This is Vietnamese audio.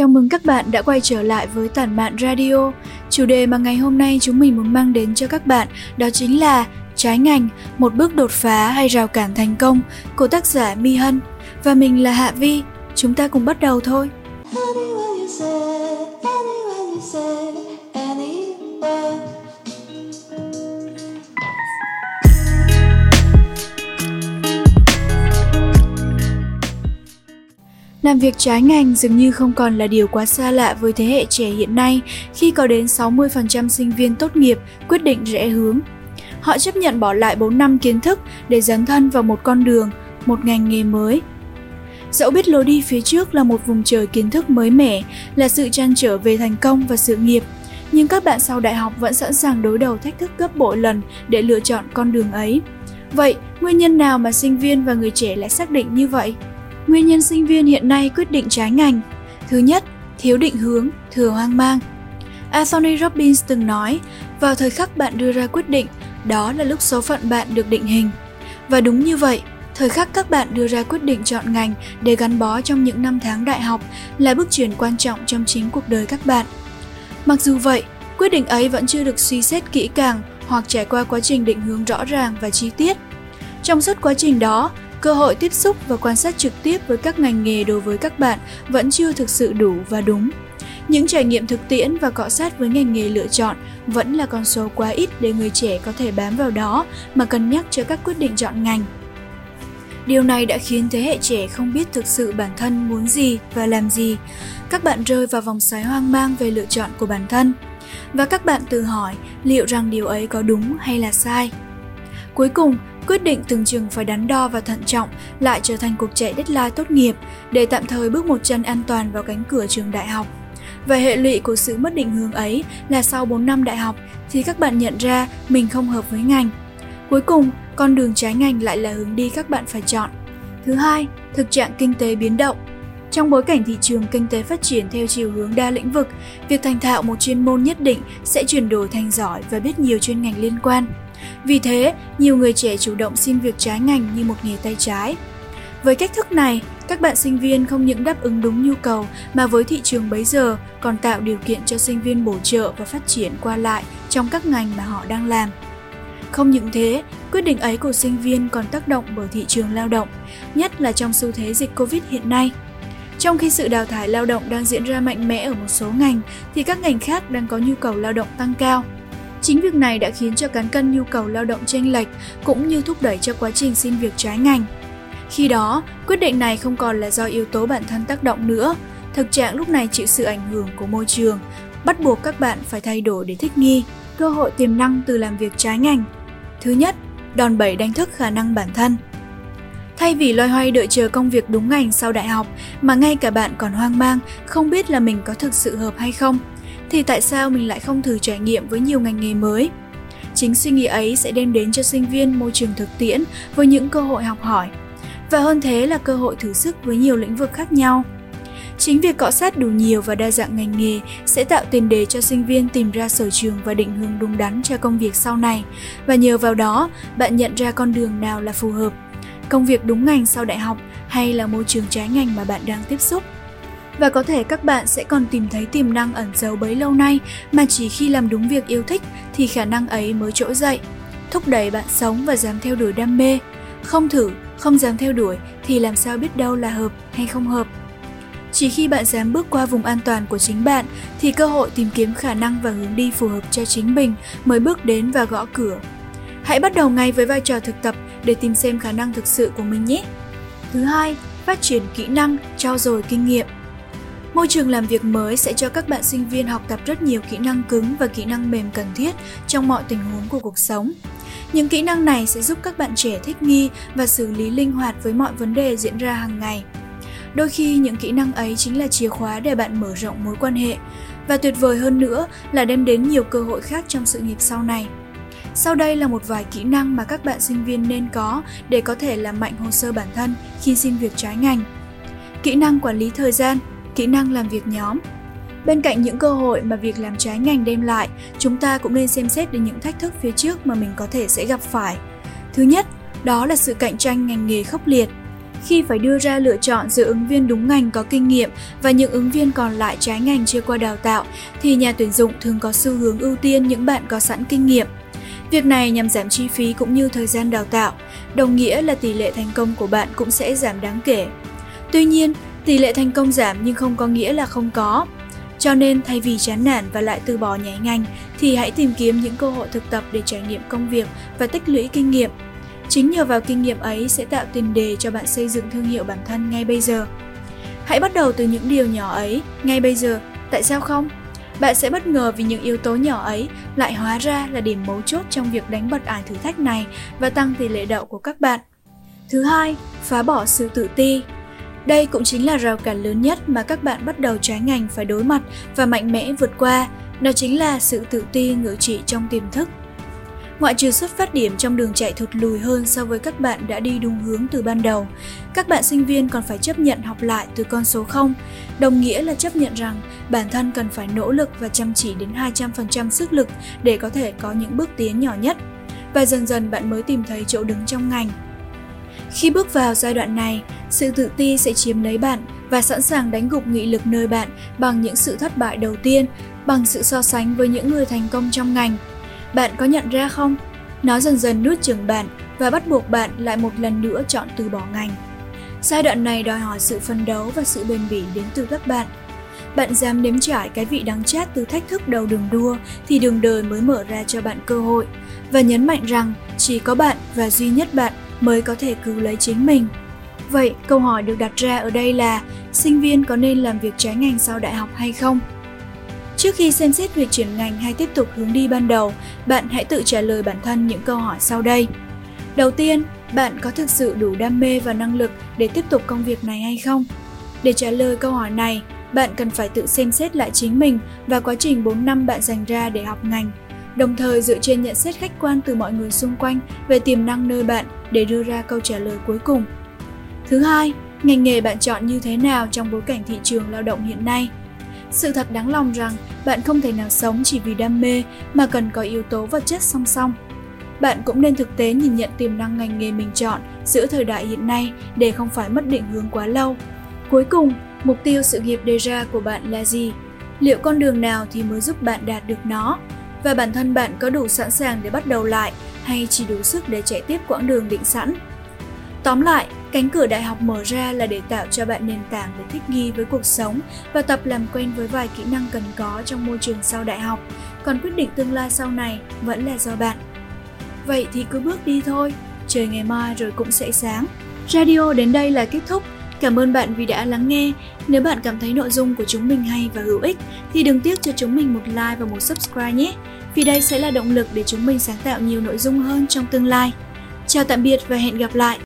Chào mừng các bạn đã quay trở lại với Tản Mạn Radio. Chủ đề mà ngày hôm nay chúng mình muốn mang đến cho các bạn đó chính là Trái ngành, một bước đột phá hay rào cản thành công của tác giả Mi Hân. Và mình là Hạ Vi, chúng ta cùng bắt đầu thôi. Anywhere Làm việc trái ngành dường như không còn là điều quá xa lạ với thế hệ trẻ hiện nay khi có đến 60% sinh viên tốt nghiệp quyết định rẽ hướng. Họ chấp nhận bỏ lại 4 năm kiến thức để dấn thân vào một con đường, một ngành nghề mới. Dẫu biết lối đi phía trước là một vùng trời kiến thức mới mẻ, là sự trăn trở về thành công và sự nghiệp, nhưng các bạn sau đại học vẫn sẵn sàng đối đầu thách thức gấp bội lần để lựa chọn con đường ấy. Vậy, nguyên nhân nào mà sinh viên và người trẻ lại xác định như vậy? Nguyên nhân sinh viên hiện nay quyết định trái ngành. Thứ nhất, thiếu định hướng, thừa hoang mang. Anthony Robbins từng nói, vào thời khắc bạn đưa ra quyết định, đó là lúc số phận bạn được định hình. Và đúng như vậy, thời khắc các bạn đưa ra quyết định chọn ngành để gắn bó trong những năm tháng đại học là bước chuyển quan trọng trong chính cuộc đời các bạn. Mặc dù vậy, quyết định ấy vẫn chưa được suy xét kỹ càng hoặc trải qua quá trình định hướng rõ ràng và chi tiết. Trong suốt quá trình đó, cơ hội tiếp xúc và quan sát trực tiếp với các ngành nghề đối với các bạn vẫn chưa thực sự đủ và đúng. Những trải nghiệm thực tiễn và cọ sát với ngành nghề lựa chọn vẫn là con số quá ít để người trẻ có thể bám vào đó mà cân nhắc cho các quyết định chọn ngành. Điều này đã khiến thế hệ trẻ không biết thực sự bản thân muốn gì và làm gì. Các bạn rơi vào vòng xoáy hoang mang về lựa chọn của bản thân. Và các bạn tự hỏi liệu rằng điều ấy có đúng hay là sai. Cuối cùng, quyết định từng trường phải đắn đo và thận trọng lại trở thành cuộc chạy deadline tốt nghiệp để tạm thời bước một chân an toàn vào cánh cửa trường đại học. Và hệ lụy của sự mất định hướng ấy là sau 4 năm đại học thì các bạn nhận ra mình không hợp với ngành. Cuối cùng, con đường trái ngành lại là hướng đi các bạn phải chọn. Thứ hai, thực trạng kinh tế biến động. Trong bối cảnh thị trường kinh tế phát triển theo chiều hướng đa lĩnh vực, việc thành thạo một chuyên môn nhất định sẽ chuyển đổi thành giỏi và biết nhiều chuyên ngành liên quan. Vì thế, nhiều người trẻ chủ động xin việc trái ngành như một nghề tay trái. Với cách thức này, các bạn sinh viên không những đáp ứng đúng nhu cầu mà với thị trường bấy giờ còn tạo điều kiện cho sinh viên bổ trợ và phát triển qua lại trong các ngành mà họ đang làm. Không những thế, quyết định ấy của sinh viên còn tác động bởi thị trường lao động, nhất là trong xu thế dịch Covid hiện nay. Trong khi sự đào thải lao động đang diễn ra mạnh mẽ ở một số ngành thì các ngành khác đang có nhu cầu lao động tăng cao. Chính việc này đã khiến cho cán cân nhu cầu lao động chênh lệch cũng như thúc đẩy cho quá trình xin việc trái ngành. Khi đó, quyết định này không còn là do yếu tố bản thân tác động nữa, thực trạng lúc này chịu sự ảnh hưởng của môi trường, bắt buộc các bạn phải thay đổi để thích nghi, cơ hội tiềm năng từ làm việc trái ngành. Thứ nhất, đòn bẩy đánh thức khả năng bản thân. Thay vì loay hoay đợi chờ công việc đúng ngành sau đại học mà ngay cả bạn còn hoang mang, không biết là mình có thực sự hợp hay không, thì tại sao mình lại không thử trải nghiệm với nhiều ngành nghề mới? Chính suy nghĩ ấy sẽ đem đến cho sinh viên môi trường thực tiễn với những cơ hội học hỏi, và hơn thế là cơ hội thử sức với nhiều lĩnh vực khác nhau. Chính việc cọ sát đủ nhiều và đa dạng ngành nghề sẽ tạo tiền đề cho sinh viên tìm ra sở trường và định hướng đúng đắn cho công việc sau này và nhờ vào đó bạn nhận ra con đường nào là phù hợp, công việc đúng ngành sau đại học hay là môi trường trái ngành mà bạn đang tiếp xúc và có thể các bạn sẽ còn tìm thấy tiềm năng ẩn giấu bấy lâu nay mà chỉ khi làm đúng việc yêu thích thì khả năng ấy mới trỗi dậy, thúc đẩy bạn sống và dám theo đuổi đam mê. Không thử, không dám theo đuổi thì làm sao biết đâu là hợp hay không hợp. Chỉ khi bạn dám bước qua vùng an toàn của chính bạn thì cơ hội tìm kiếm khả năng và hướng đi phù hợp cho chính mình mới bước đến và gõ cửa. Hãy bắt đầu ngay với vai trò thực tập để tìm xem khả năng thực sự của mình nhé. Thứ hai, phát triển kỹ năng, trao dồi kinh nghiệm. Môi trường làm việc mới sẽ cho các bạn sinh viên học tập rất nhiều kỹ năng cứng và kỹ năng mềm cần thiết trong mọi tình huống của cuộc sống. Những kỹ năng này sẽ giúp các bạn trẻ thích nghi và xử lý linh hoạt với mọi vấn đề diễn ra hàng ngày. Đôi khi những kỹ năng ấy chính là chìa khóa để bạn mở rộng mối quan hệ và tuyệt vời hơn nữa là đem đến nhiều cơ hội khác trong sự nghiệp sau này. Sau đây là một vài kỹ năng mà các bạn sinh viên nên có để có thể làm mạnh hồ sơ bản thân khi xin việc trái ngành. Kỹ năng quản lý thời gian, kỹ năng làm việc nhóm. Bên cạnh những cơ hội mà việc làm trái ngành đem lại, chúng ta cũng nên xem xét đến những thách thức phía trước mà mình có thể sẽ gặp phải. Thứ nhất, đó là sự cạnh tranh ngành nghề khốc liệt. Khi phải đưa ra lựa chọn giữa ứng viên đúng ngành có kinh nghiệm và những ứng viên còn lại trái ngành chưa qua đào tạo, thì nhà tuyển dụng thường có xu hướng ưu tiên những bạn có sẵn kinh nghiệm. Việc này nhằm giảm chi phí cũng như thời gian đào tạo, đồng nghĩa là tỷ lệ thành công của bạn cũng sẽ giảm đáng kể. Tuy nhiên, tỷ lệ thành công giảm nhưng không có nghĩa là không có. Cho nên thay vì chán nản và lại từ bỏ nhảy ngành thì hãy tìm kiếm những cơ hội thực tập để trải nghiệm công việc và tích lũy kinh nghiệm. Chính nhờ vào kinh nghiệm ấy sẽ tạo tiền đề cho bạn xây dựng thương hiệu bản thân ngay bây giờ. Hãy bắt đầu từ những điều nhỏ ấy ngay bây giờ, tại sao không? Bạn sẽ bất ngờ vì những yếu tố nhỏ ấy lại hóa ra là điểm mấu chốt trong việc đánh bật ải thử thách này và tăng tỷ lệ đậu của các bạn. Thứ hai, phá bỏ sự tự ti. Đây cũng chính là rào cản lớn nhất mà các bạn bắt đầu trái ngành phải đối mặt và mạnh mẽ vượt qua, đó chính là sự tự ti ngự trị trong tiềm thức. Ngoại trừ xuất phát điểm trong đường chạy thụt lùi hơn so với các bạn đã đi đúng hướng từ ban đầu, các bạn sinh viên còn phải chấp nhận học lại từ con số 0, đồng nghĩa là chấp nhận rằng bản thân cần phải nỗ lực và chăm chỉ đến 200% sức lực để có thể có những bước tiến nhỏ nhất. Và dần dần bạn mới tìm thấy chỗ đứng trong ngành. Khi bước vào giai đoạn này, sự tự ti sẽ chiếm lấy bạn và sẵn sàng đánh gục nghị lực nơi bạn bằng những sự thất bại đầu tiên, bằng sự so sánh với những người thành công trong ngành. Bạn có nhận ra không? Nó dần dần nuốt chửng bạn và bắt buộc bạn lại một lần nữa chọn từ bỏ ngành. Giai đoạn này đòi hỏi sự phân đấu và sự bền bỉ đến từ các bạn. Bạn dám nếm trải cái vị đắng chát từ thách thức đầu đường đua thì đường đời mới mở ra cho bạn cơ hội và nhấn mạnh rằng chỉ có bạn và duy nhất bạn mới có thể cứu lấy chính mình. Vậy, câu hỏi được đặt ra ở đây là sinh viên có nên làm việc trái ngành sau đại học hay không? Trước khi xem xét việc chuyển ngành hay tiếp tục hướng đi ban đầu, bạn hãy tự trả lời bản thân những câu hỏi sau đây. Đầu tiên, bạn có thực sự đủ đam mê và năng lực để tiếp tục công việc này hay không? Để trả lời câu hỏi này, bạn cần phải tự xem xét lại chính mình và quá trình 4 năm bạn dành ra để học ngành, đồng thời dựa trên nhận xét khách quan từ mọi người xung quanh về tiềm năng nơi bạn để đưa ra câu trả lời cuối cùng. Thứ hai, ngành nghề bạn chọn như thế nào trong bối cảnh thị trường lao động hiện nay? Sự thật đáng lòng rằng bạn không thể nào sống chỉ vì đam mê mà cần có yếu tố vật chất song song. Bạn cũng nên thực tế nhìn nhận tiềm năng ngành nghề mình chọn giữa thời đại hiện nay để không phải mất định hướng quá lâu. Cuối cùng, mục tiêu sự nghiệp đề ra của bạn là gì? Liệu con đường nào thì mới giúp bạn đạt được nó? Và bản thân bạn có đủ sẵn sàng để bắt đầu lại hay chỉ đủ sức để chạy tiếp quãng đường định sẵn? Tóm lại, cánh cửa đại học mở ra là để tạo cho bạn nền tảng để thích nghi với cuộc sống và tập làm quen với vài kỹ năng cần có trong môi trường sau đại học, còn quyết định tương lai sau này vẫn là do bạn. Vậy thì cứ bước đi thôi, trời ngày mai rồi cũng sẽ sáng. Radio đến đây là kết thúc. Cảm ơn bạn vì đã lắng nghe. Nếu bạn cảm thấy nội dung của chúng mình hay và hữu ích, thì đừng tiếc cho chúng mình một like và một subscribe nhé. Vì đây sẽ là động lực để chúng mình sáng tạo nhiều nội dung hơn trong tương lai. Chào tạm biệt và hẹn gặp lại.